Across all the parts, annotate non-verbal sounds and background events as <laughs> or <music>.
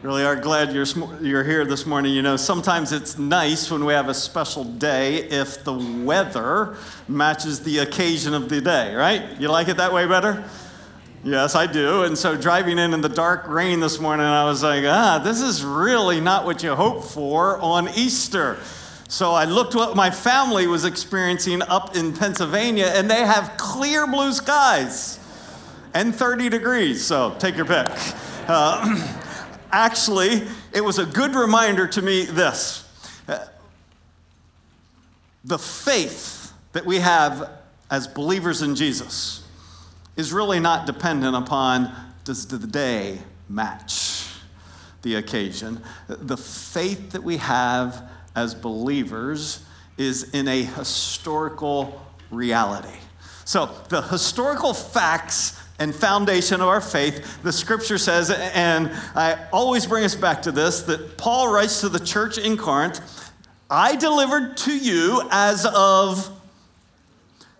Really are glad you're, you're here this morning. You know, sometimes it's nice when we have a special day if the weather matches the occasion of the day, right? You like it that way better? Yes, I do. And so driving in in the dark rain this morning, I was like, ah, this is really not what you hope for on Easter. So I looked what my family was experiencing up in Pennsylvania, and they have clear blue skies and 30 degrees. So take your pick. Uh, <clears throat> actually, it was a good reminder to me this uh, the faith that we have as believers in Jesus is really not dependent upon does the day match the occasion. The faith that we have as believers is in a historical reality. So, the historical facts and foundation of our faith, the scripture says, and I always bring us back to this, that Paul writes to the church in Corinth, I delivered to you as of,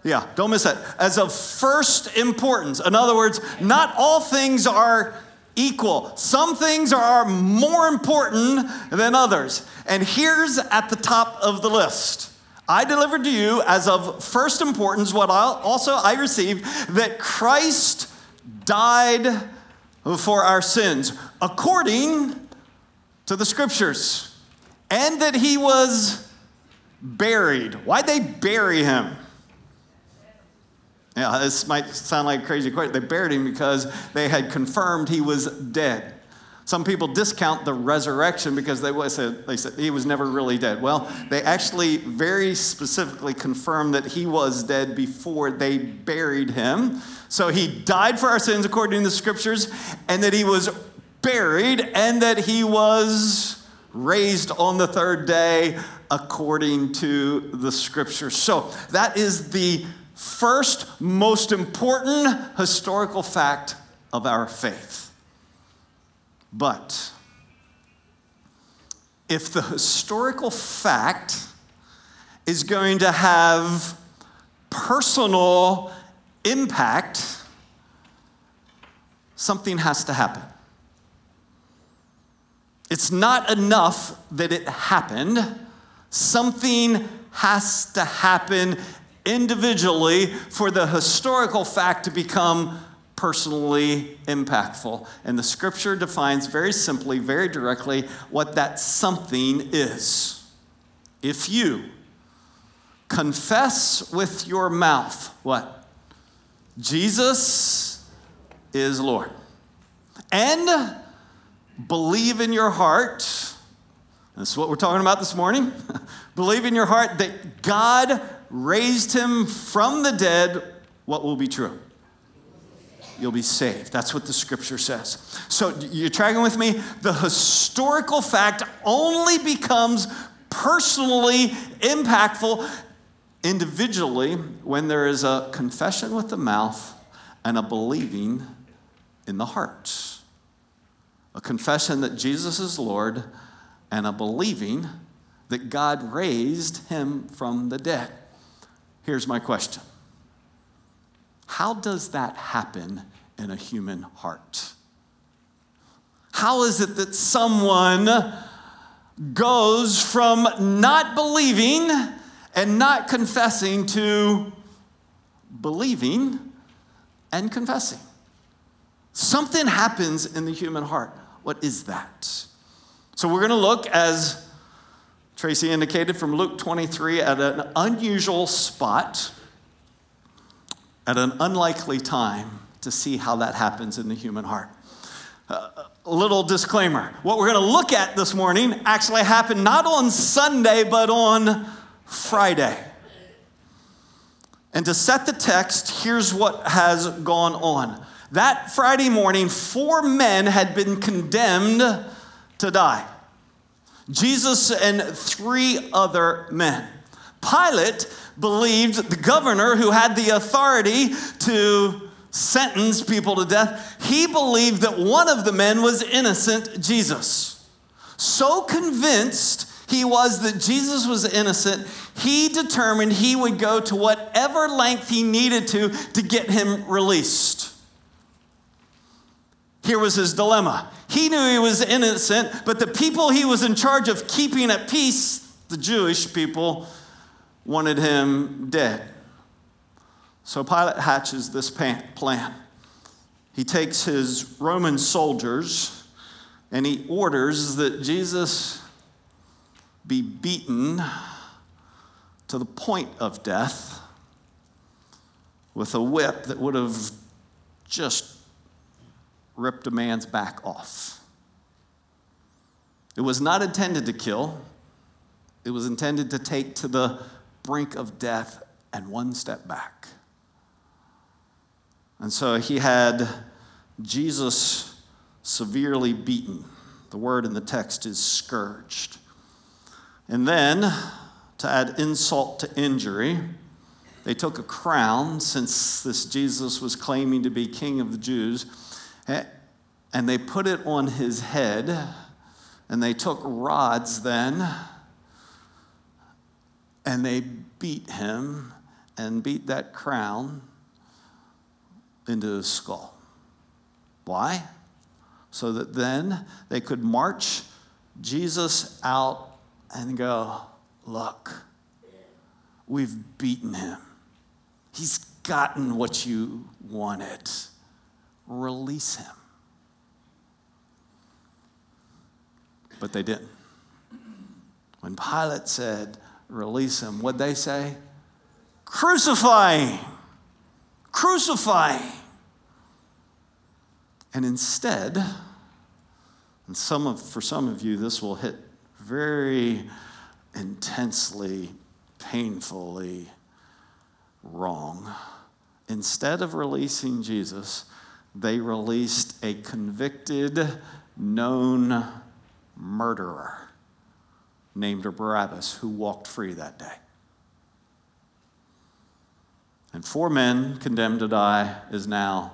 yeah, don't miss that, as of first importance. In other words, not all things are equal. Some things are more important than others. And here's at the top of the list. I delivered to you as of first importance what I also I received that Christ died for our sins according to the scriptures, and that he was buried. Why'd they bury him? Yeah, this might sound like a crazy question. They buried him because they had confirmed he was dead. Some people discount the resurrection because they said, they said he was never really dead. Well, they actually very specifically confirmed that he was dead before they buried him. So he died for our sins according to the scriptures, and that he was buried, and that he was raised on the third day according to the scriptures. So that is the first most important historical fact of our faith. But if the historical fact is going to have personal impact, something has to happen. It's not enough that it happened, something has to happen individually for the historical fact to become personally impactful. And the scripture defines very simply, very directly, what that something is. If you confess with your mouth what? Jesus is Lord. And believe in your heart, that's what we're talking about this morning. <laughs> believe in your heart that God raised him from the dead, what will be true? You'll be saved. That's what the scripture says. So, you're tracking with me? The historical fact only becomes personally impactful individually when there is a confession with the mouth and a believing in the heart. A confession that Jesus is Lord and a believing that God raised him from the dead. Here's my question how does that happen in a human heart? How is it that someone goes from not believing and not confessing to believing and confessing? Something happens in the human heart. What is that? So we're going to look, as Tracy indicated, from Luke 23 at an unusual spot at an unlikely time to see how that happens in the human heart. Uh, a little disclaimer what we're going to look at this morning actually happened not on Sunday, but on Friday. And to set the text, here's what has gone on. That Friday morning, four men had been condemned to die Jesus and three other men. Pilate believed the governor who had the authority to sentence people to death, he believed that one of the men was innocent Jesus. So convinced he was that Jesus was innocent, he determined he would go to whatever length he needed to to get him released. Here was his dilemma. He knew he was innocent, but the people he was in charge of keeping at peace, the Jewish people, wanted him dead. So Pilate hatches this plan. He takes his Roman soldiers and he orders that Jesus be beaten to the point of death with a whip that would have just ripped a man's back off. It was not intended to kill, it was intended to take to the brink of death and one step back. And so he had Jesus severely beaten. The word in the text is scourged. And then, to add insult to injury, they took a crown, since this Jesus was claiming to be king of the Jews, eh, and they put it on his head. And they took rods then, and they beat him and beat that crown into his skull. Why? So that then they could march Jesus out and go, Look, we've beaten him. He's gotten what you wanted. Release him. But they didn't. When Pilate said, Release him, what'd they say? Crucify him. Crucify him. And instead, and some of, for some of you, this will hit very intensely, painfully wrong. Instead of releasing Jesus, they released a convicted, known murderer named Barabbas who walked free that day. And four men condemned to die is now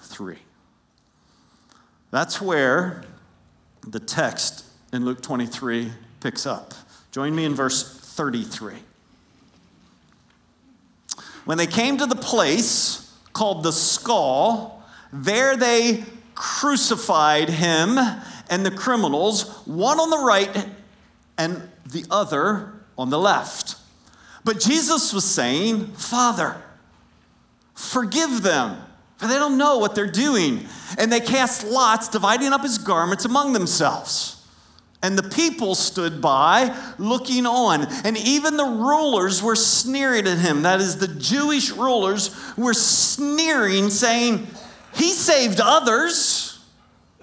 three. That's where the text in Luke 23 picks up. Join me in verse 33. When they came to the place called the skull, there they crucified him and the criminals, one on the right and the other on the left. But Jesus was saying, Father, forgive them for they don't know what they're doing. And they cast lots, dividing up his garments among themselves. And the people stood by looking on. And even the rulers were sneering at him. That is, the Jewish rulers were sneering, saying, He saved others.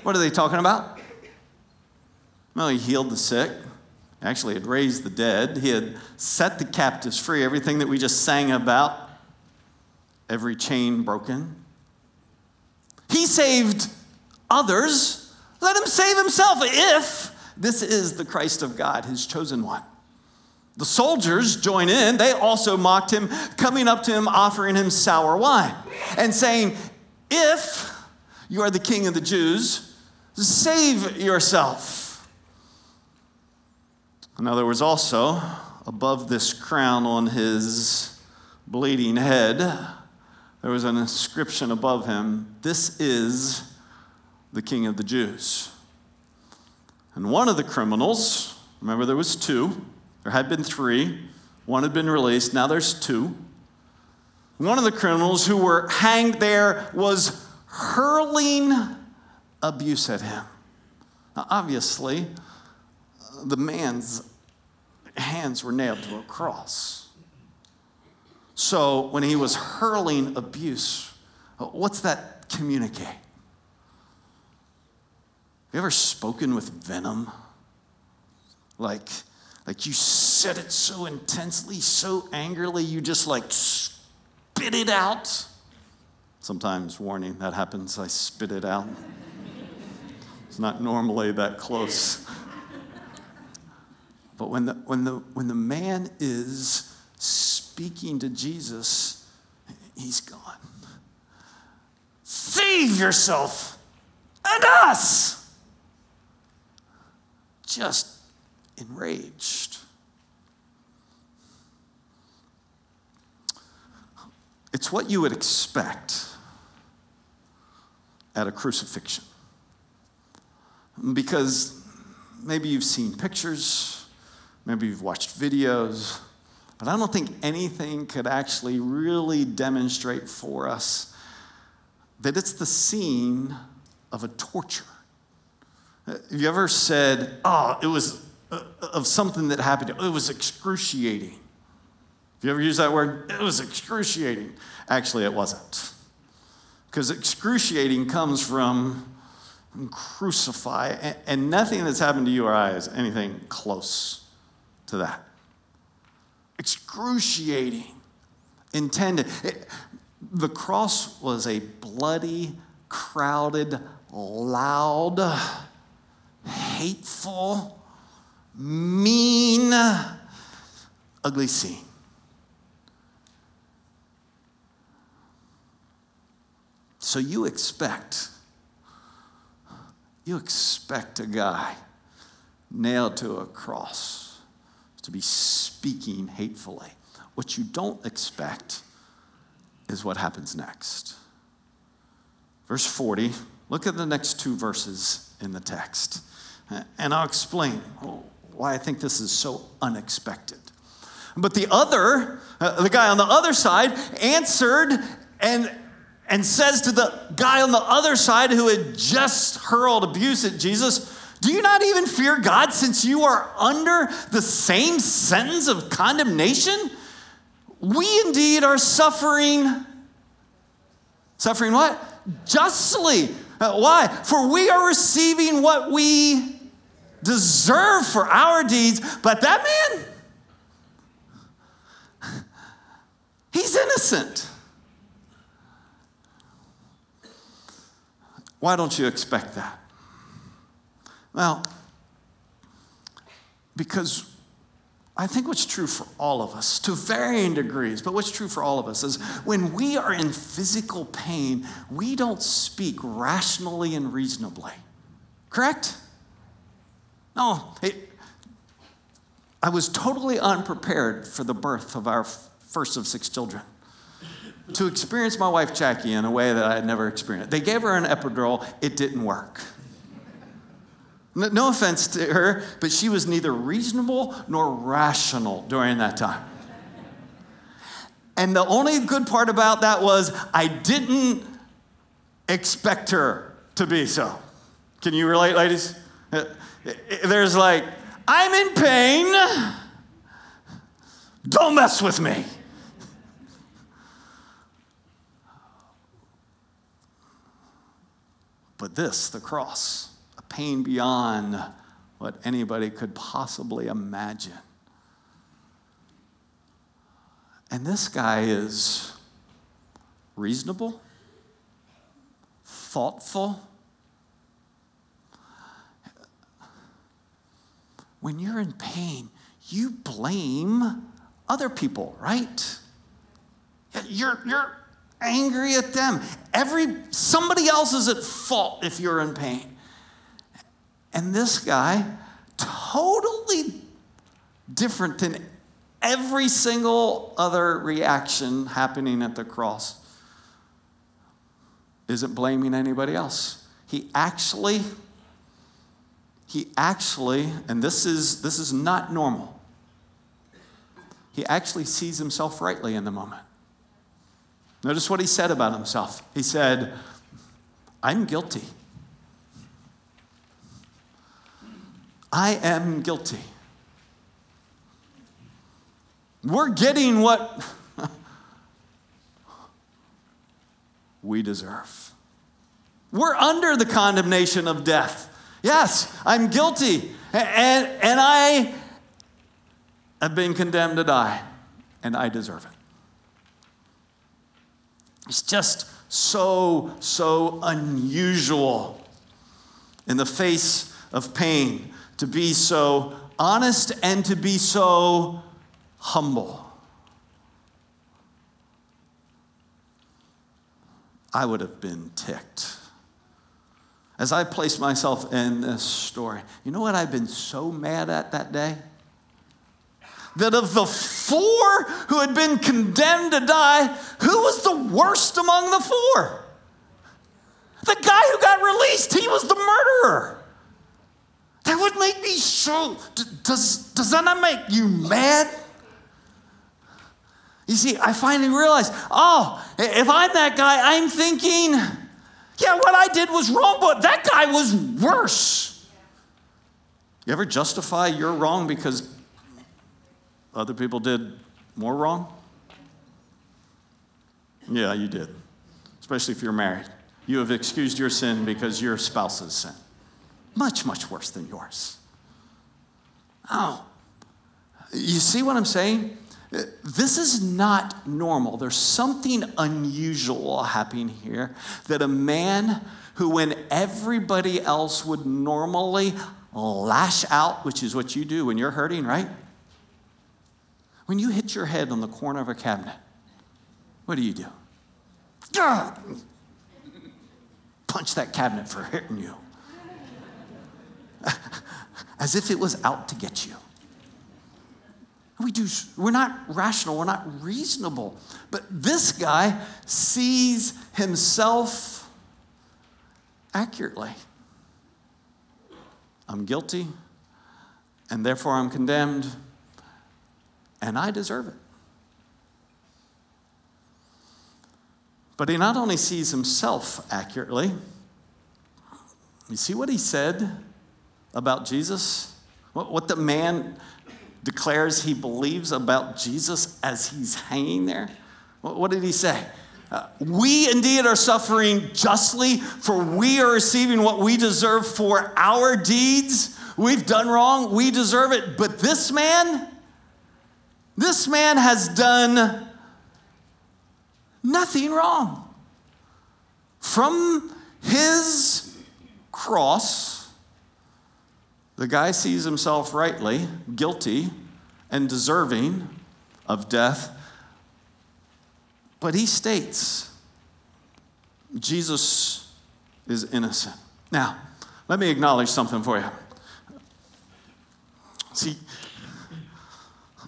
What are they talking about? Well, he healed the sick, actually, had raised the dead, he had set the captives free, everything that we just sang about, every chain broken. He saved others. Let him save himself if this is the Christ of God, his chosen one. The soldiers join in. They also mocked him, coming up to him, offering him sour wine, and saying, If you are the king of the Jews, save yourself. Now, there was also above this crown on his bleeding head there was an inscription above him This is the King of the Jews. And one of the criminals, remember there was two, there had been three, one had been released, now there's two. One of the criminals who were hanged there was hurling abuse at him. Now, obviously, the man's hands were nailed to a cross. So when he was hurling abuse, what's that communicate? Have you ever spoken with venom? Like, like you said it so intensely, so angrily, you just like spit it out. Sometimes, warning, that happens, I spit it out. It's not normally that close. But when the, when the, when the man is speaking to Jesus, he's gone. Save yourself and us. Just enraged. It's what you would expect at a crucifixion. because maybe you've seen pictures, maybe you've watched videos, but I don't think anything could actually really demonstrate for us that it's the scene of a torture. Have you ever said, oh, it was uh, of something that happened, it was excruciating? Have you ever used that word? It was excruciating. Actually, it wasn't. Because excruciating comes from crucify, and nothing that's happened to you or I is anything close to that. Excruciating, intended. It, the cross was a bloody, crowded, loud, hateful, mean, ugly scene. So you expect, you expect a guy nailed to a cross to be speaking hatefully. What you don't expect is what happens next. Verse 40, look at the next two verses in the text, and I'll explain why I think this is so unexpected. But the other, uh, the guy on the other side, answered and, and says to the guy on the other side who had just hurled abuse at Jesus, Do you not even fear God since you are under the same sentence of condemnation? We indeed are suffering. Suffering what? Justly. Uh, why? For we are receiving what we deserve for our deeds, but that man, he's innocent. Why don't you expect that? Well, because I think what's true for all of us, to varying degrees, but what's true for all of us is when we are in physical pain, we don't speak rationally and reasonably. Correct? No. It, I was totally unprepared for the birth of our first of six children to experience my wife Jackie in a way that I had never experienced. They gave her an epidural, it didn't work. No offense to her, but she was neither reasonable nor rational during that time. And the only good part about that was I didn't expect her to be so. Can you relate, ladies? Uh, there's like, I'm in pain. Don't mess with me. But this, the cross, pain beyond what anybody could possibly imagine. And this guy is reasonable, thoughtful. When you're in pain, you blame other people, right? You're, you're angry at them. Every somebody else is at fault if you're in pain. And this guy, totally different than every single other reaction happening at the cross, isn't blaming anybody else. He actually, he actually, and this is this is not normal. He actually sees himself rightly in the moment. Notice what he said about himself. He said, I'm guilty. I am guilty. We're getting what we deserve. We're under the condemnation of death. Yes, I'm guilty. And, and I have been condemned to die, and I deserve it. It's just so, so unusual in the face of pain to be so honest and to be so humble. I would have been ticked. As I place myself in this story, you know what I've been so mad at that day? that of the four who had been condemned to die, who was the worst among the four? The guy who got released, he was the murderer. So, does, does that not make you mad? You see, I finally realized, oh, if I'm that guy, I'm thinking, yeah, what I did was wrong, but that guy was worse. You ever justify your wrong because other people did more wrong? Yeah, you did, especially if you're married. You have excused your sin because your spouse's sin. Much, much worse than yours. Oh, you see what I'm saying? This is not normal. There's something unusual happening here that a man who, when everybody else would normally lash out, which is what you do when you're hurting, right? When you hit your head on the corner of a cabinet, what do you do? Punch that cabinet for hitting you. <laughs> As if it was out to get you. We do, we're not rational, we're not reasonable. But this guy sees himself accurately. I'm guilty, and therefore I'm condemned, and I deserve it. But he not only sees himself accurately, you see what he said about Jesus? What, the man declares he believes about Jesus as he's hanging there? What did he say? Uh, we indeed are suffering justly, for we are receiving what we deserve for our deeds. We've done wrong, we deserve it. But this man, this man has done nothing wrong. From his cross, the guy sees himself rightly guilty and deserving of death, but he states Jesus is innocent. Now, let me acknowledge something for you. See,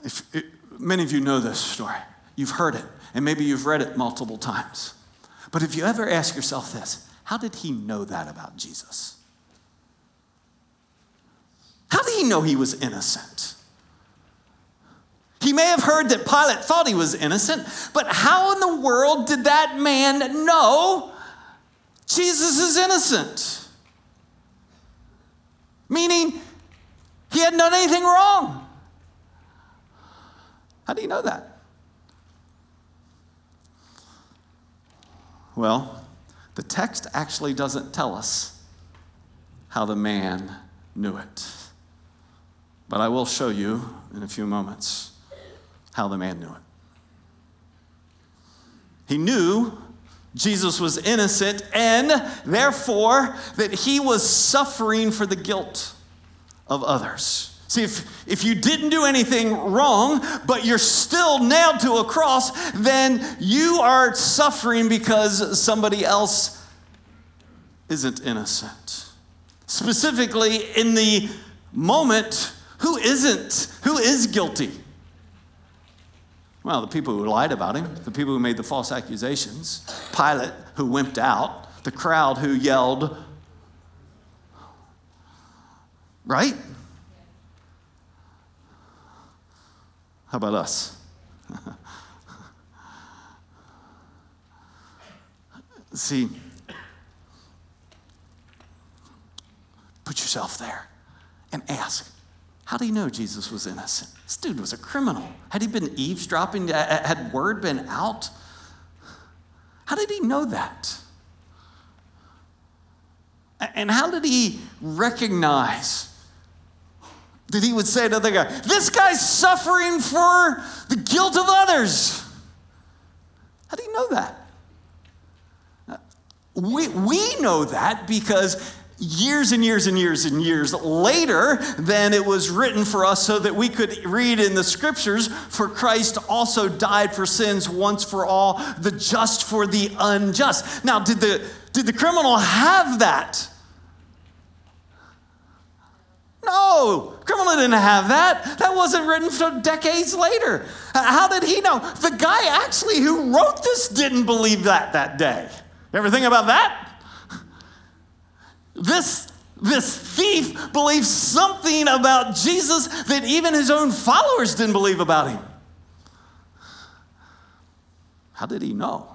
if it, many of you know this story, you've heard it, and maybe you've read it multiple times. But if you ever ask yourself this, how did he know that about Jesus? How did he know he was innocent? He may have heard that Pilate thought he was innocent, but how in the world did that man know Jesus is innocent? Meaning, he hadn't done anything wrong. How do you know that? Well, the text actually doesn't tell us how the man knew it. But I will show you in a few moments how the man knew it. He knew Jesus was innocent and therefore that he was suffering for the guilt of others. See, if, if you didn't do anything wrong, but you're still nailed to a cross, then you are suffering because somebody else isn't innocent. Specifically, in the moment who isn't? Who is guilty? Well, the people who lied about him, the people who made the false accusations, Pilate, who wimped out, the crowd who yelled, right? How about us? <laughs> See, put yourself there and ask how do you know Jesus was innocent? This dude was a criminal. Had he been eavesdropping? Uh, uh, had word been out? How did he know that? And how did he recognize that he would say to the guy, This guy's suffering for the guilt of others? How do you know that? Uh, we, we know that because years and years and years and years later than it was written for us so that we could read in the scriptures for Christ also died for sins once for all the just for the unjust. Now did the did the criminal have that? No criminal didn't have that. That wasn't written for decades later. How did he know? The guy actually who wrote this didn't believe that that day. Ever think about that this, This thief believed something about Jesus that even his own followers didn't believe about him. How did he know?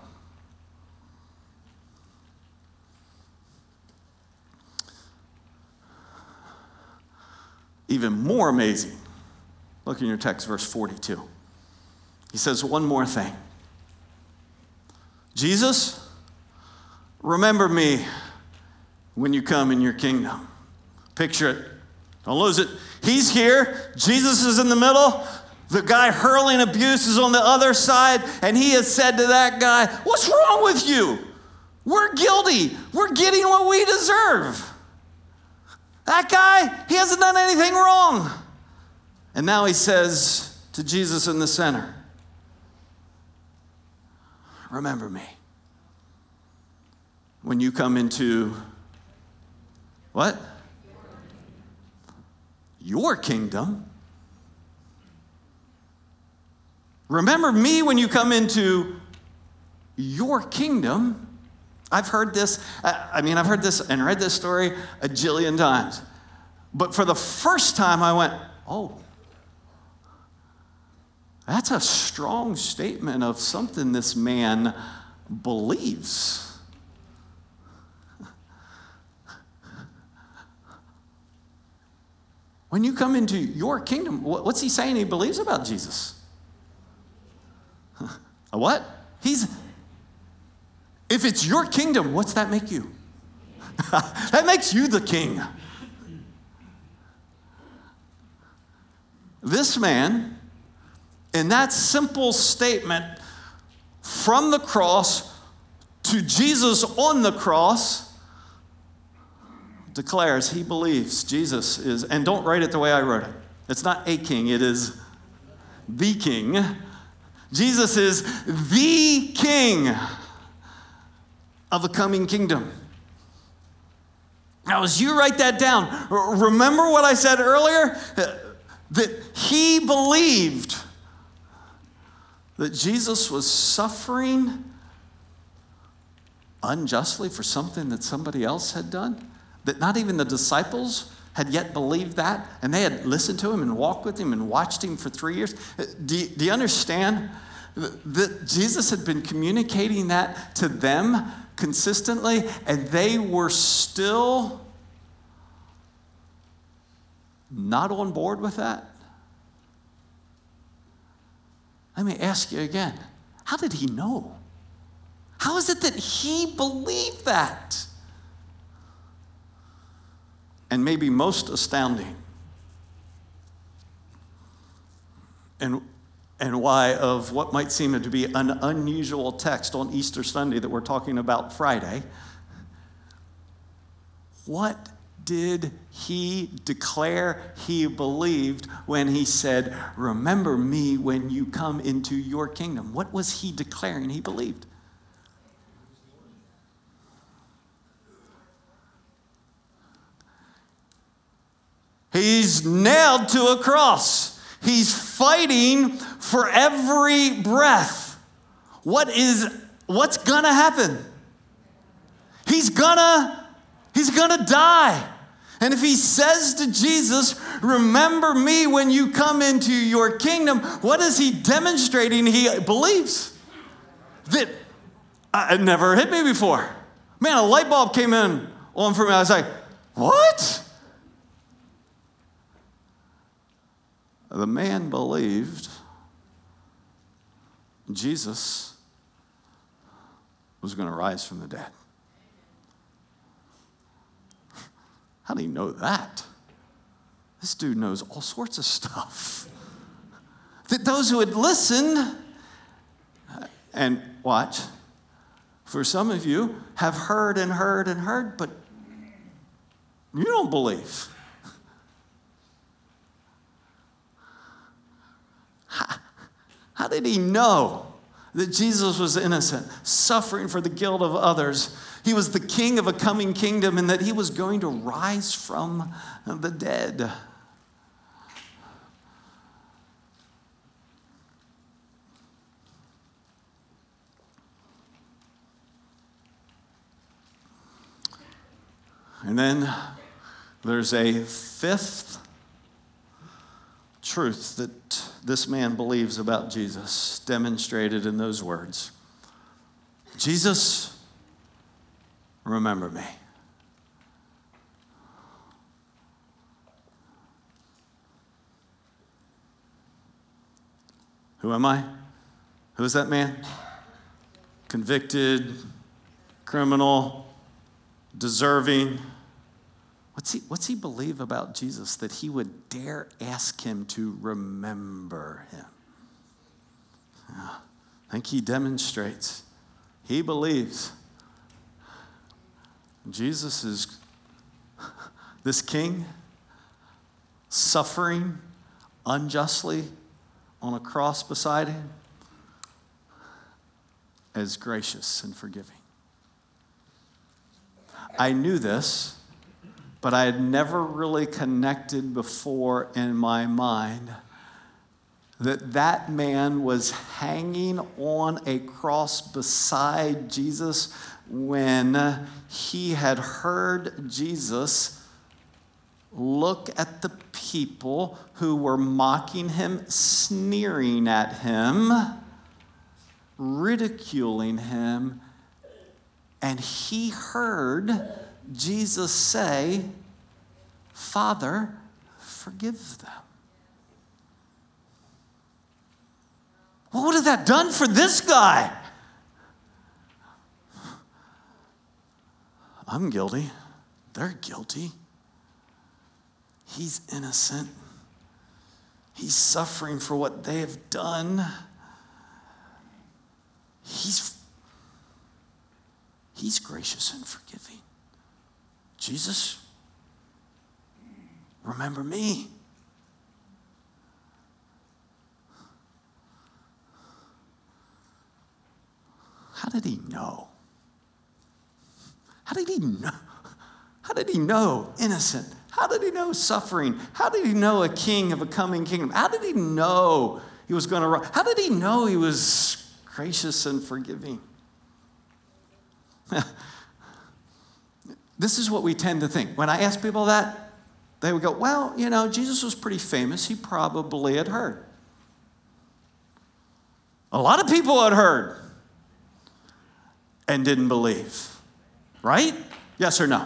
Even more amazing. Look in your text, verse 42. He says one more thing Jesus, remember me when you come in your kingdom. Picture it. Don't lose it. He's here. Jesus is in the middle. The guy hurling abuse is on the other side, and he has said to that guy, What's wrong with you? We're guilty. We're getting what we deserve. That guy, he hasn't done anything wrong. And now he says to Jesus in the center, Remember me. When you come into what? Your kingdom. Remember me when you come into your kingdom. I've heard this, I mean, I've heard this and read this story a jillion times. But for the first time, I went, oh, that's a strong statement of something this man believes. When you come into your kingdom, what's he saying he believes about Jesus? <laughs> A what? He's, if it's your kingdom, what's that make you? <laughs> that makes you the king. This man, in that simple statement from the cross to Jesus on the cross, declares he believes Jesus is, and don't write it the way I wrote it. It's not a king, it is the king. Jesus is the king of a coming kingdom. Now, as you write that down, remember what I said earlier? That he believed that Jesus was suffering unjustly for something that somebody else had done? That not even the disciples had yet believed that, and they had listened to him and walked with him and watched him for three years? Uh, do you, do you understand that Jesus had been communicating that to them consistently, and they were still not on board with that? Let me ask you again how did he know? How is it that he believed that? And maybe most astounding, and, and why of what might seem to be an unusual text on Easter Sunday that we're talking about Friday, what did he declare he believed when he said, Remember me when you come into your kingdom? What was he declaring he believed? He's nailed to a cross. He's fighting for every breath. What is what's gonna happen? He's gonna he's gonna die. And if he says to Jesus, Remember me when you come into your kingdom, what is he demonstrating he believes? That uh, it never hit me before. Man, a light bulb came in on for me. I was like, What? The man believed Jesus was going to rise from the dead. How do you know that? This dude knows all sorts of stuff. That those who had listened, uh, and watch, for some of you have heard and heard and heard, but you don't believe. How, how did he know that Jesus was innocent, suffering for the guilt of others? He was the king of a coming kingdom and that he was going to rise from the dead. And then There's a fifth truth that this man believes about Jesus, demonstrated in those words Jesus, remember me. Who am I? Who is that man? Convicted, criminal, deserving. What's he, what's he believe about Jesus that he would dare ask him to remember him? I think he demonstrates. He believes Jesus is this king suffering unjustly on a cross beside him as gracious and forgiving. I knew this, but I had never really connected before in my mind that that man was hanging on a cross beside Jesus when he had heard Jesus look at the people who were mocking him, sneering at him, ridiculing him, and he heard Jesus say, Father, forgive them. What would have that done for this guy? I'm guilty. They're guilty. He's innocent. He's suffering for what they have done. He's, he's gracious and forgiving. Jesus, remember me. How did he know? How did he know? How did he know innocent? How did he know suffering? How did he know a king of a coming kingdom? How did he know he was going to How did he know he was gracious and forgiving? This is what we tend to think. When I ask people that, they would go, Well, you know, Jesus was pretty famous. He probably had heard. A lot of people had heard and didn't believe. Right? Yes or no?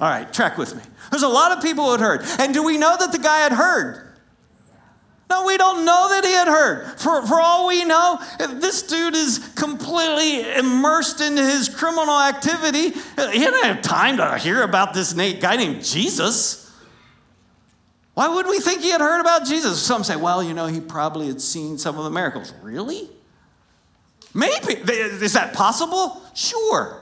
All right, track with me. There's a lot of people who had heard. And do we know that the guy had heard? No, we don't know that he had heard. For, for all we know, this dude is completely immersed in his criminal activity. He didn't have time to hear about this guy named Jesus. Why would we think he had heard about Jesus? Some say, well, you know, he probably had seen some of the miracles. Really? Maybe. Is that possible? Sure.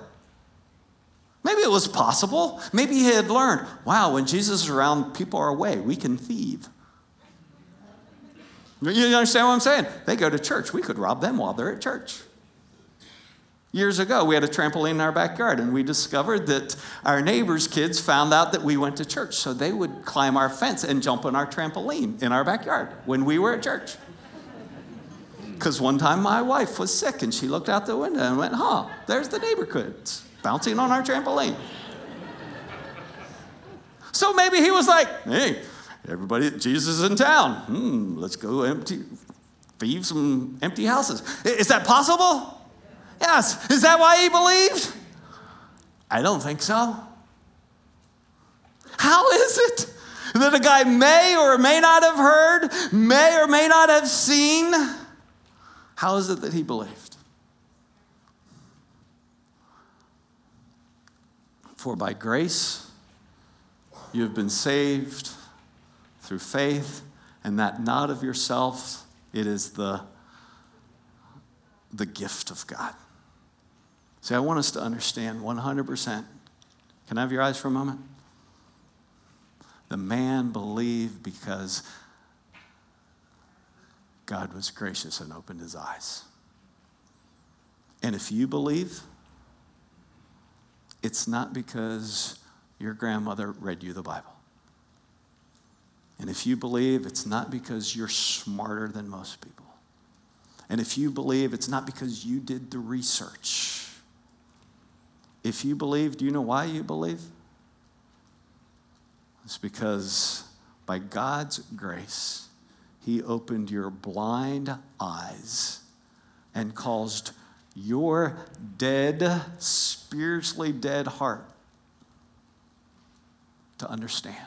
Maybe it was possible. Maybe he had learned wow, when Jesus is around, people are away. We can thieve. You understand what I'm saying? They go to church. We could rob them while they're at church. Years ago, we had a trampoline in our backyard, and we discovered that our neighbors' kids found out that we went to church. So they would climb our fence and jump on our trampoline in our backyard when we were at church. Because one time my wife was sick, and she looked out the window and went, huh, there's the neighbor kids bouncing on our trampoline. So maybe he was like, hey, everybody, Jesus is in town. Hmm, let's go empty, feed some empty houses. Is that possible? Yes. Is that why he believed? I don't think so. How is it that a guy may or may not have heard, may or may not have seen? How is it that he believed? For by grace you have been saved through faith, and that not of yourself, it is the, the gift of God. See, I want us to understand 100%. Can I have your eyes for a moment? The man believed because God was gracious and opened his eyes. And if you believe, it's not because your grandmother read you the Bible. And if you believe, it's not because you're smarter than most people. And if you believe, it's not because you did the research. If you believe, do you know why you believe? It's because by God's grace, He opened your blind eyes and caused your dead, spiritually dead heart to understand.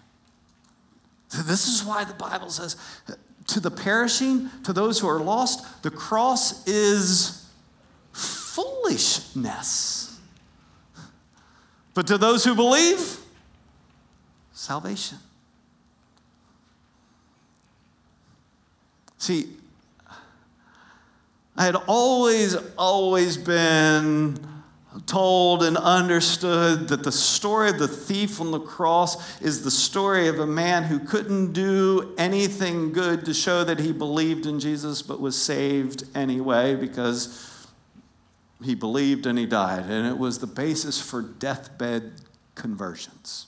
This is why the Bible says to the perishing, to those who are lost, the cross is foolishness. But to those who believe, salvation. See, I had always, always been told and understood that the story of the thief on the cross is the story of a man who couldn't do anything good to show that he believed in Jesus but was saved anyway because he believed and he died. And it was the basis for deathbed conversions.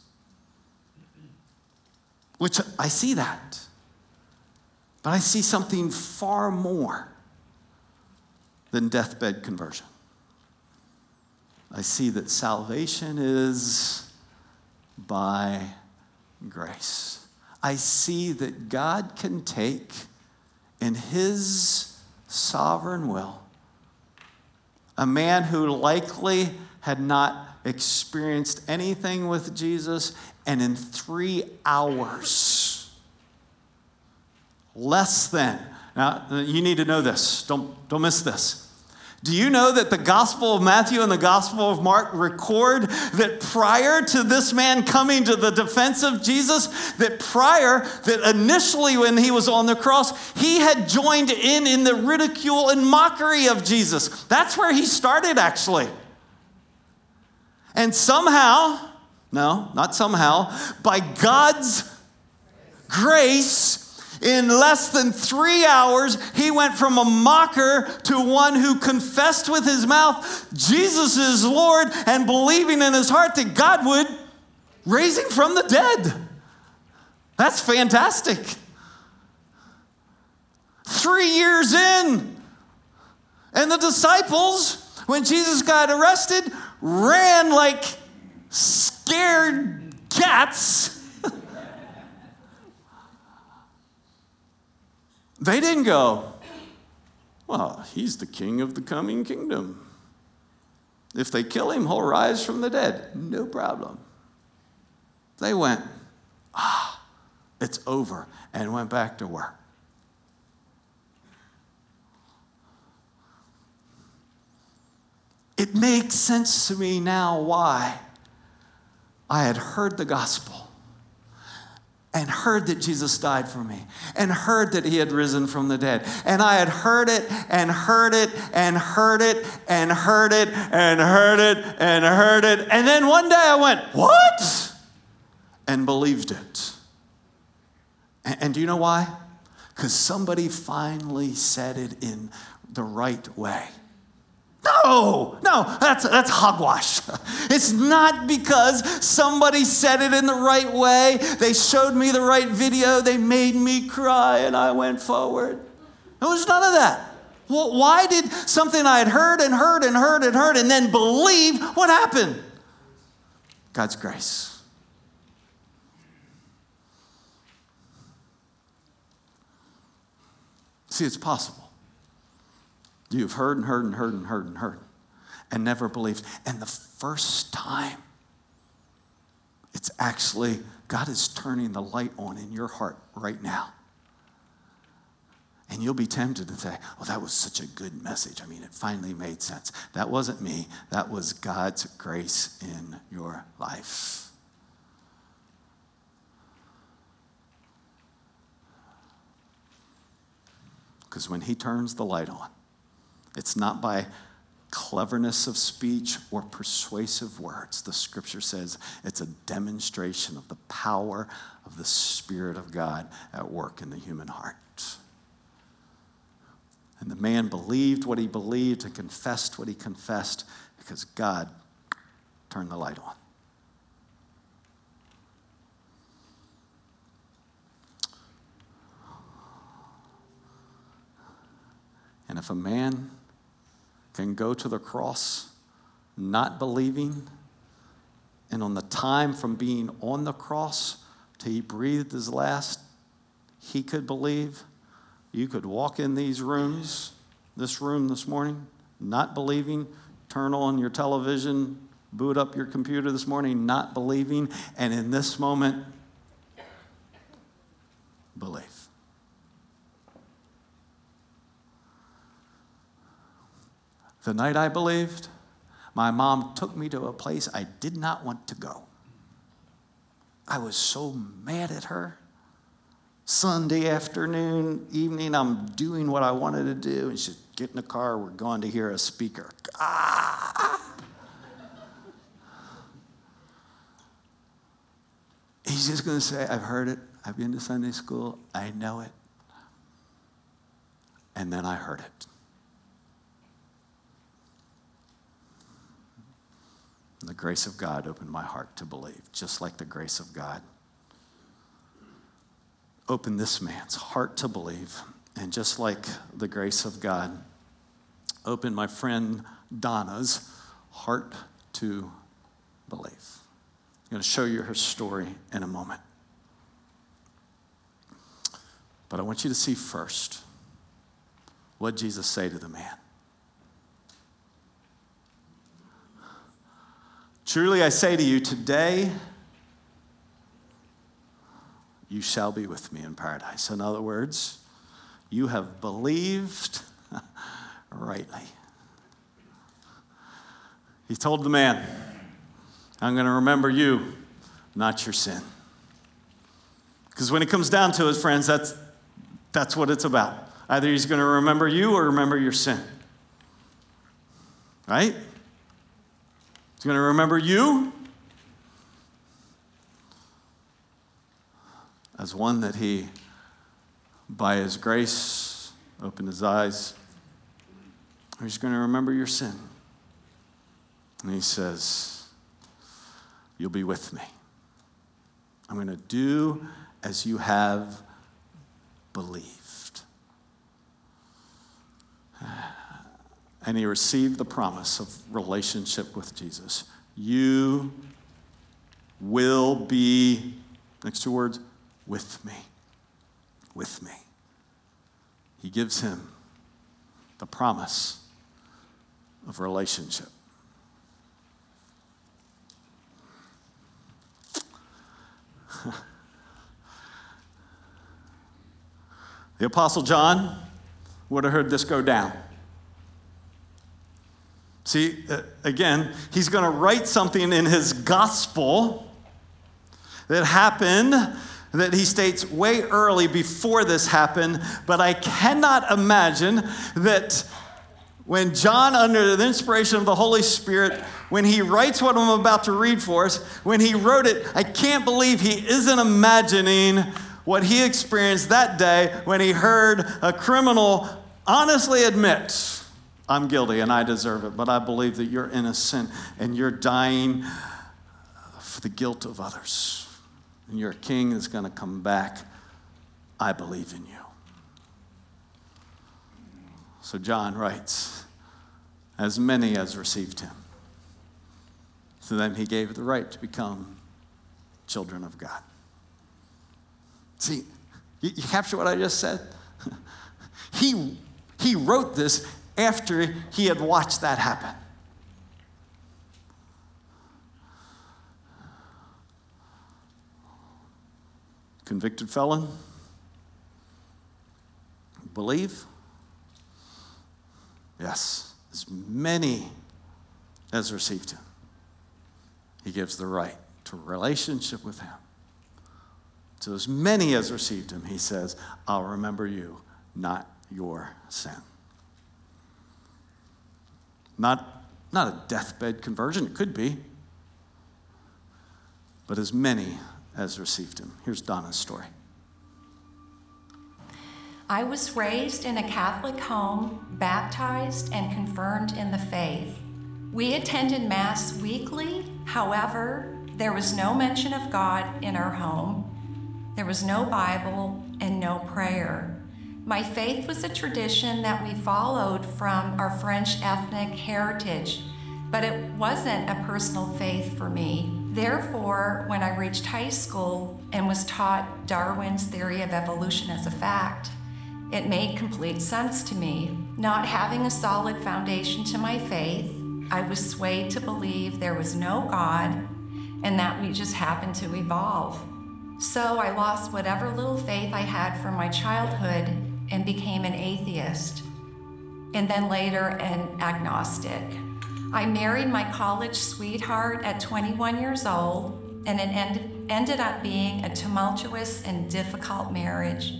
Which I see that. But I see something far more than deathbed conversion. I see that salvation is by grace. I see that God can take in His sovereign will a man who likely had not experienced anything with Jesus, and in three hours, less than, now you need to know this, don't, don't miss this. Do you know that the Gospel of Matthew and the Gospel of Mark record that prior to this man coming to the defense of Jesus, that prior, that initially when he was on the cross, he had joined in in the ridicule and mockery of Jesus. That's where he started, actually. And somehow, no, not somehow, by God's grace, in less than three hours, he went from a mocker to one who confessed with his mouth Jesus is Lord and believing in his heart that God would raise him from the dead. That's fantastic. Three years in, and the disciples, when Jesus got arrested, ran like scared cats They didn't go, well, he's the king of the coming kingdom. If they kill him, he'll rise from the dead. No problem. They went, ah, it's over, and went back to work. It makes sense to me now why I had heard the gospel and heard that Jesus died for me and heard that he had risen from the dead. And I had heard it and heard it and heard it and heard it and heard it and heard it. And then one day I went, What? And believed it. And, and do you know why? Because somebody finally said it in the right way. No, no, that's, that's hogwash. <laughs> It's not because somebody said it in the right way, they showed me the right video, they made me cry, and I went forward. It was none of that. Well, why did something I had heard and heard and heard and heard and then believe what happened? God's grace. See, it's possible. You've heard and heard and heard and heard and heard and never believed. And the first time, it's actually God is turning the light on in your heart right now. And you'll be tempted to say, well, that was such a good message. I mean, it finally made sense. That wasn't me, that was God's grace in your life. Because when He turns the light on, it's not by cleverness of speech or persuasive words. The scripture says it's a demonstration of the power of the Spirit of God at work in the human heart. And the man believed what he believed and confessed what he confessed because God turned the light on. And if a man can go to the cross not believing, and on the time from being on the cross till he breathed his last, he could believe. You could walk in these rooms, this room this morning, not believing, turn on your television, boot up your computer this morning, not believing, and in this moment, believe. The night I believed, my mom took me to a place I did not want to go. I was so mad at her. Sunday afternoon, evening, I'm doing what I wanted to do, and she said, Get in the car, we're going to hear a speaker. Ah! He's just going to say, I've heard it, I've been to Sunday school, I know it. And then I heard it. And the grace of God opened my heart to believe, just like the grace of God opened this man's heart to believe. And just like the grace of God opened my friend Donna's heart to believe. I'm going to show you her story in a moment. But I want you to see first what Jesus say to the man. Truly I say to you, today you shall be with me in paradise. In other words, you have believed <laughs> rightly. He told the man, I'm going to remember you, not your sin. Because when it comes down to it, friends, that's, that's what it's about. Either he's going to remember you or remember your sin. Right? He's going to remember you as one that he, by his grace, opened his eyes. He's going to remember your sin. And he says, You'll be with me. I'm going to do as you have believed. <sighs> and he received the promise of relationship with Jesus. You will be, next two words, with me. With me. He gives him the promise of relationship. <laughs> the Apostle John would have heard this go down. See, uh, again, he's going to write something in his gospel that happened that he states way early before this happened, but I cannot imagine that when John, under the inspiration of the Holy Spirit, when he writes what I'm about to read for us, when he wrote it, I can't believe he isn't imagining what he experienced that day when he heard a criminal honestly admit I'm guilty and I deserve it, but I believe that you're innocent and you're dying for the guilt of others. And your king is going to come back. I believe in you. So John writes, as many as received him. So then he gave the right to become children of God. See, you, you capture what I just said? <laughs> he, he wrote this after he had watched that happen. Convicted felon? Believe? Yes, as many as received him, he gives the right to relationship with him. To as many as received him, he says, I'll remember you, not your sin. Not, not a deathbed conversion, it could be, but as many as received him. Here's Donna's story. I was raised in a Catholic home, baptized and confirmed in the faith. We attended Mass weekly, however, there was no mention of God in our home. There was no Bible and no prayer. My faith was a tradition that we followed from our French ethnic heritage, but it wasn't a personal faith for me. Therefore, when I reached high school and was taught Darwin's theory of evolution as a fact, it made complete sense to me. Not having a solid foundation to my faith, I was swayed to believe there was no God and that we just happened to evolve. So I lost whatever little faith I had from my childhood and became an atheist, and then later an agnostic. I married my college sweetheart at 21 years old, and it end, ended up being a tumultuous and difficult marriage.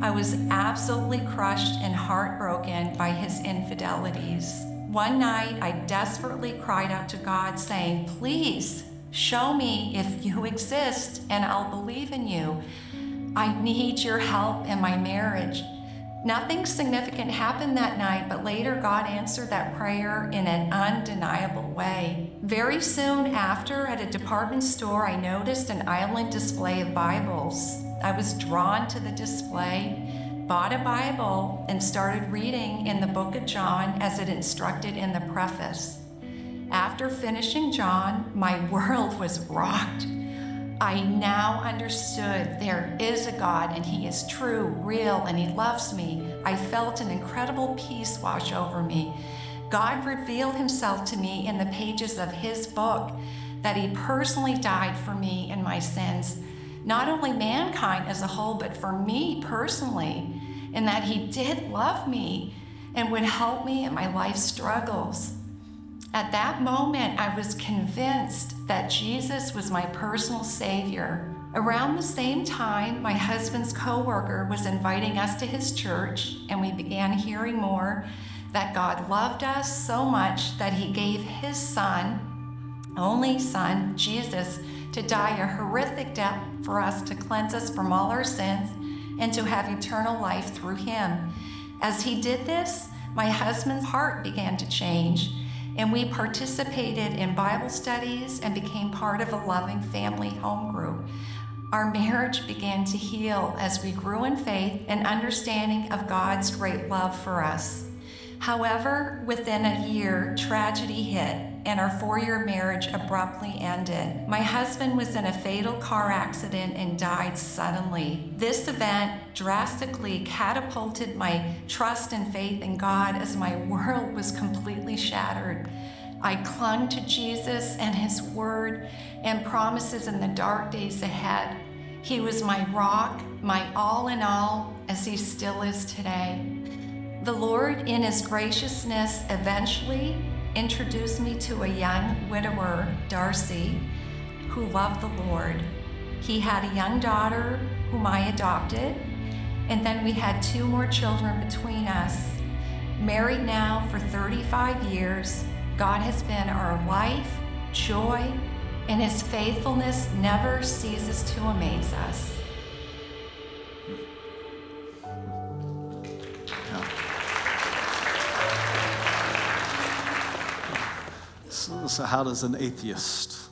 I was absolutely crushed and heartbroken by his infidelities. One night, I desperately cried out to God, saying, Please show me if you exist, and I'll believe in you. I need your help in my marriage. Nothing significant happened that night, but later God answered that prayer in an undeniable way. Very soon after, at a department store, I noticed an island display of Bibles. I was drawn to the display, bought a Bible, and started reading in the book of John as it instructed in the preface. After finishing John, my <laughs> world was rocked. I now understood there is a God and He is true, real, and He loves me. I felt an incredible peace wash over me. God revealed Himself to me in the pages of His book that He personally died for me and my sins, not only mankind as a whole, but for me personally, and that He did love me and would help me in my life struggles. At that moment, I was convinced that Jesus was my personal Savior. Around the same time, my husband's coworker was inviting us to his church, and we began hearing more that God loved us so much that he gave his son, only son, Jesus, to die a horrific death for us to cleanse us from all our sins and to have eternal life through him. As he did this, my husband's heart began to change and we participated in Bible studies and became part of a loving family home group. Our marriage began to heal as we grew in faith and understanding of God's great love for us. However, within a year, tragedy hit and our four year marriage abruptly ended. My husband was in a fatal car accident and died suddenly. This event drastically catapulted my trust and faith in God as my world was completely shattered. I clung to Jesus and His Word and promises in the dark days ahead. He was my rock, my all in all, as He still is today. The Lord, in His graciousness, eventually introduced me to a young widower, Darcy, who loved the Lord. He had a young daughter whom I adopted, and then we had two more children between us. Married now for 35 years, God has been our life, joy, and His faithfulness never ceases to amaze us. So, how does an atheist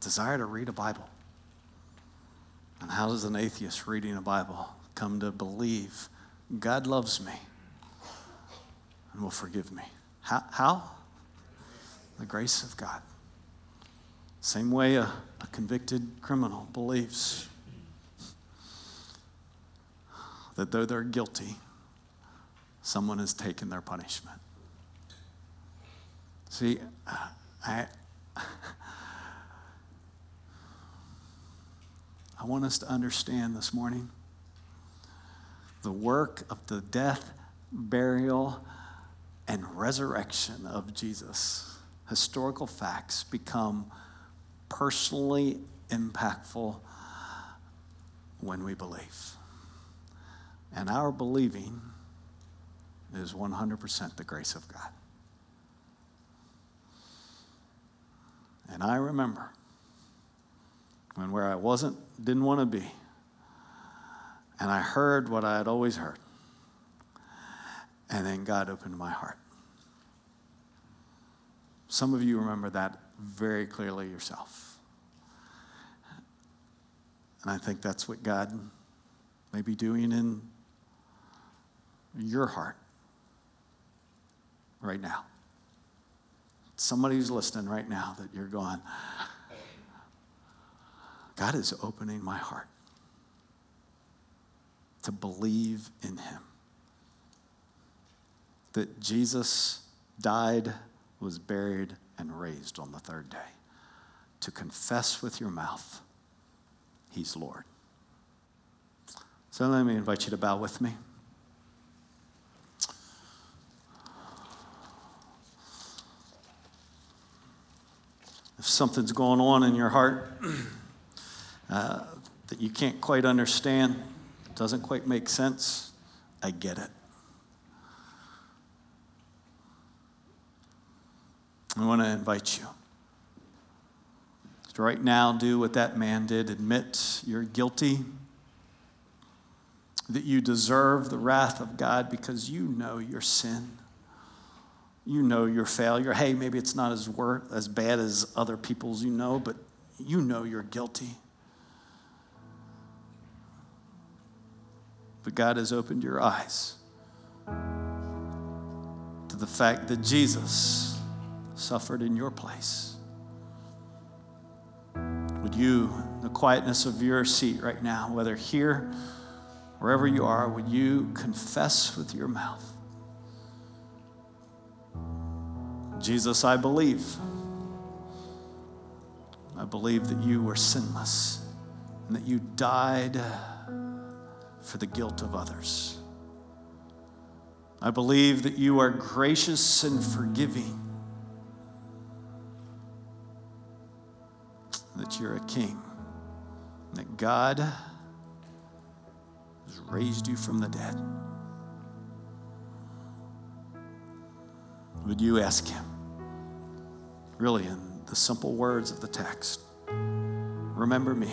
desire to read a Bible? And how does an atheist reading a Bible come to believe God loves me and will forgive me? How? how? The grace of God. Same way a, a convicted criminal believes that though they're guilty, someone has taken their punishment. See, I, I want us to understand this morning the work of the death, burial, and resurrection of Jesus. Historical facts become personally impactful when we believe. And our believing is 100% the grace of God. And I remember when where I wasn't, didn't want to be, and I heard what I had always heard. And then God opened my heart. Some of you remember that very clearly yourself. And I think that's what God may be doing in your heart right now. Somebody who's listening right now that you're going, God is opening my heart to believe in Him. That Jesus died, was buried, and raised on the third day. To confess with your mouth, He's Lord. So let me invite you to bow with me. If something's going on in your heart uh, that you can't quite understand, doesn't quite make sense, I get it. I want to invite you to right now do what that man did admit you're guilty, that you deserve the wrath of God because you know your sin. You know your failure. Hey, maybe it's not as, wor- as bad as other people's you know, but you know you're guilty. But God has opened your eyes to the fact that Jesus suffered in your place. Would you, the quietness of your seat right now, whether here, wherever you are, would you confess with your mouth? Jesus, I believe. I believe that you were sinless and that you died for the guilt of others. I believe that you are gracious and forgiving, that you're a king, that God has raised you from the dead. Would you ask Him, really, in the simple words of the text, remember me,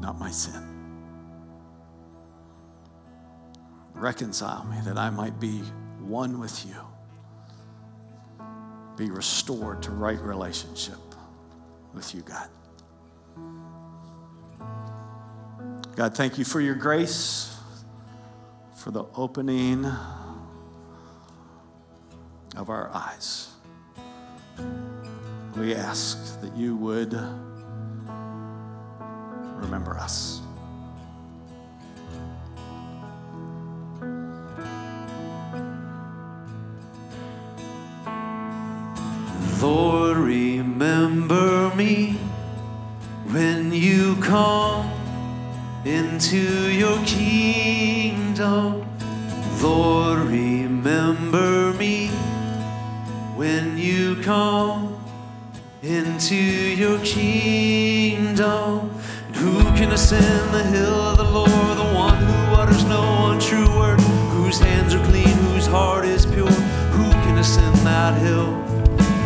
not my sin. Reconcile me that I might be one with you, be restored to right relationship with you, God. God, thank you for your grace for the opening of our eyes. We ask that you would remember us. Lord, remember me when you come into your kingdom. Into your kingdom. And who can ascend the hill of the Lord? The one who utters no untrue word, whose hands are clean, whose heart is pure. Who can ascend that hill?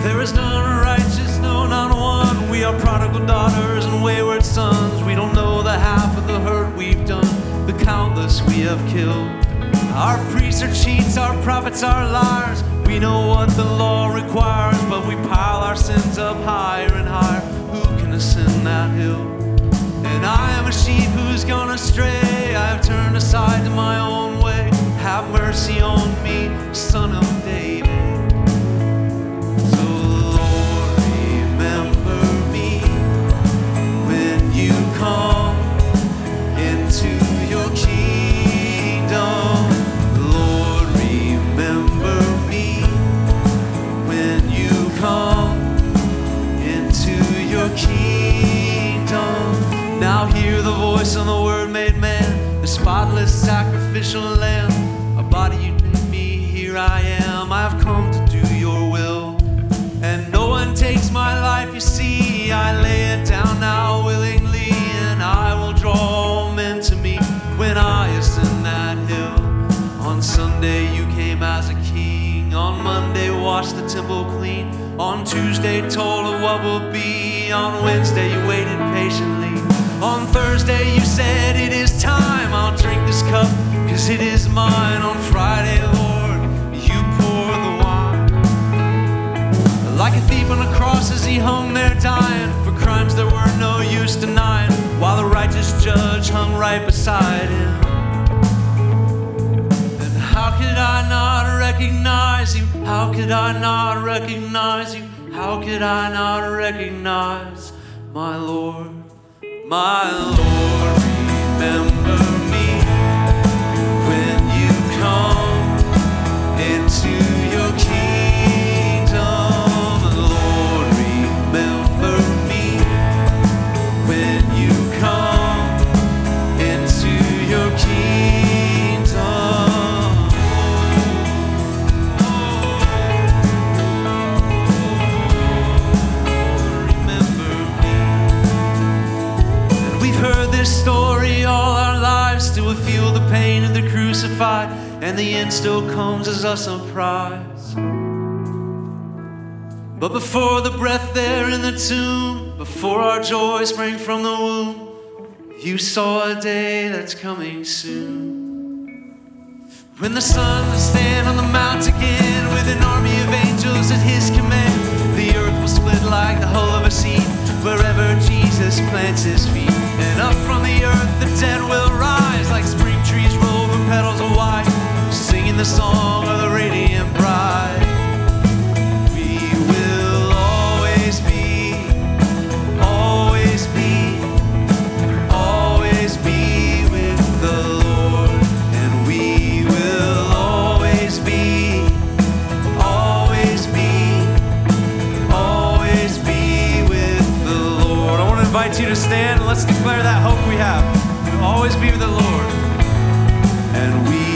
There is none righteous, no, not one. We are prodigal daughters and wayward sons. We don't know the half of the hurt we've done, the countless we have killed. Our priests are cheats, our prophets are liars. We know what the law requires, but we pile our sins up higher and higher. Who can ascend that hill? And I am a sheep who's gone astray. I have turned aside to my own way. Have mercy on me, son of David. So, Lord, remember me when you come hear the voice of the Word made man, the spotless sacrificial lamb. A body you made me, here I am. I have come to do your will. And no one takes my life, you see. I lay it down now willingly, and I will draw men to me when I ascend that hill. On Sunday, you came as a king. On Monday, washed the temple clean. On Tuesday, told of what will be. On Wednesday, you waited patiently. On Thursday, you said, It is time. I'll drink this cup, cause it is mine. On Friday, Lord, you pour the wine. Like a thief on a cross as he hung there dying for crimes that were no use denying, while the righteous judge hung right beside him. And how could I not recognize you? How could I not recognize you? How could I not recognize my Lord? My Lord, remember and the end still comes as a surprise. But before the breath there in the tomb, before our joy sprang from the womb, you saw a day that's coming soon. When the sun will stand on the mount again with an army of angels at his command, the earth will split like the hull of a sea wherever Jesus plants his feet. And up from the earth the dead will rise like spring trees roll the petals of white, the song of the radiant bride. We will always be, always be, always be with the Lord, and we will always be, always be, always be with the Lord. I want to invite you to stand and let's declare that hope we have. We'll always be with the Lord, and we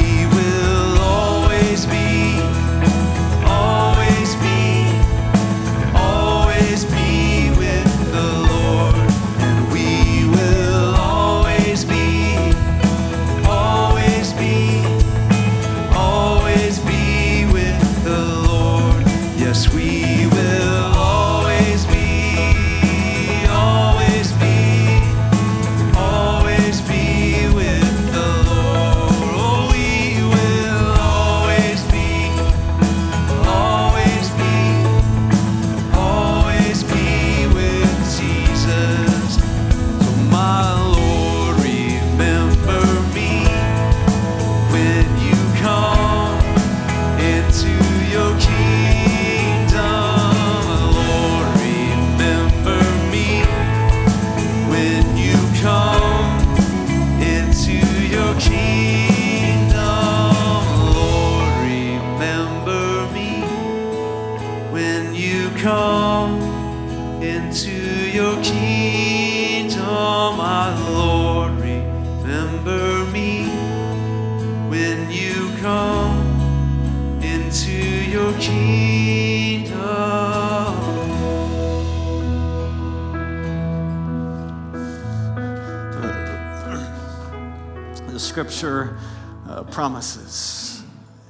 promises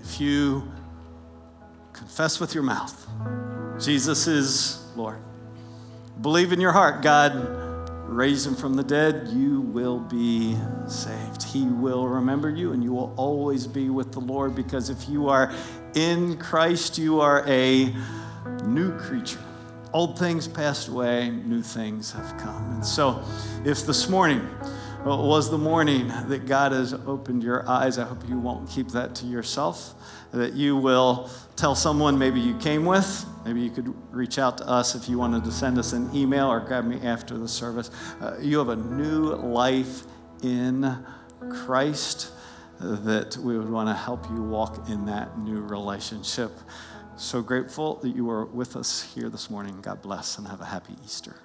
if you confess with your mouth Jesus is Lord, believe in your heart God raised him from the dead, you will be saved. He will remember you and you will always be with the Lord because if you are in Christ, you are a new creature. Old things passed away, new things have come. And so, if this morning was the morning that God has opened your eyes, I hope you won't keep that to yourself, that you will tell someone maybe you came with. Maybe you could reach out to us if you wanted to send us an email or grab me after the service. Uh, you have a new life in Christ that we would want to help you walk in that new relationship. So grateful that you were with us here this morning. God bless and have a happy Easter.